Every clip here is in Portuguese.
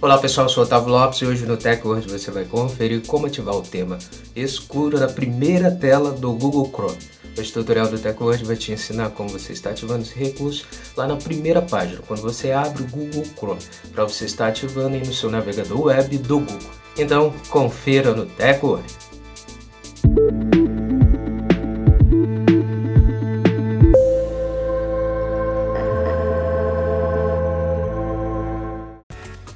Olá pessoal, eu sou o Otávio Lopes e hoje no TechWord você vai conferir como ativar o tema escuro da primeira tela do Google Chrome. Este tutorial do TechWord vai te ensinar como você está ativando esse recurso lá na primeira página, quando você abre o Google Chrome, para você estar ativando aí no seu navegador web do Google. Então, confira no TechWord.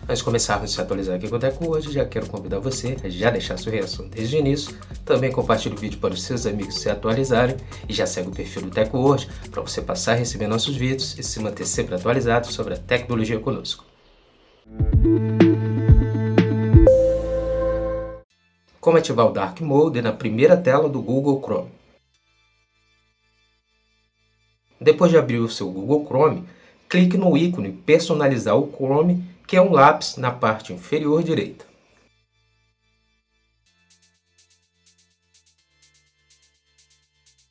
Antes de começarmos a se atualizar aqui com o Deco hoje, já quero convidar você a já deixar sua reação desde o início, também compartilhe o vídeo para os seus amigos se atualizarem e já segue o perfil do Teco hoje para você passar a receber nossos vídeos e se manter sempre atualizado sobre a tecnologia conosco. Como ativar o Dark Mode na primeira tela do Google Chrome. Depois de abrir o seu Google Chrome, clique no ícone Personalizar o Chrome que é um lápis na parte inferior direita.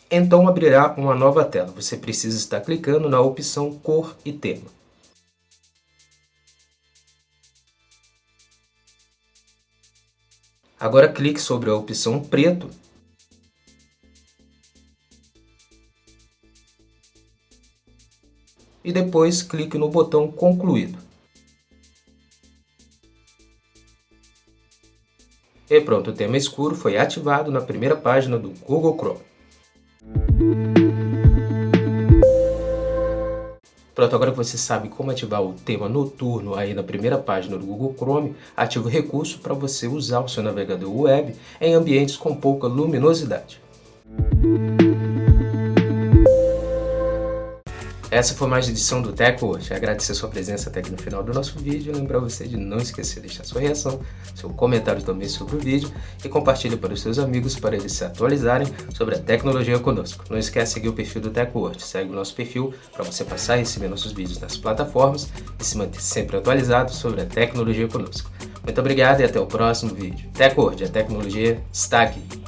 Então abrirá uma nova tela. Você precisa estar clicando na opção Cor e Tema. Agora clique sobre a opção Preto e depois clique no botão Concluído. E pronto, o tema escuro foi ativado na primeira página do Google Chrome. Pronto, agora que você sabe como ativar o tema noturno aí na primeira página do Google Chrome, ative o recurso para você usar o seu navegador web em ambientes com pouca luminosidade. Essa foi mais edição do Teco hoje. Agradecer sua presença até aqui no final do nosso vídeo. Lembrar você de não esquecer de deixar sua reação, seu comentário também sobre o vídeo e compartilhe para os seus amigos para eles se atualizarem sobre a tecnologia conosco. Não esquece de seguir o perfil do TechWord. Segue o nosso perfil para você passar a receber nossos vídeos nas plataformas e se manter sempre atualizado sobre a tecnologia conosco. Muito obrigado e até o próximo vídeo. TechWord, a tecnologia está aqui.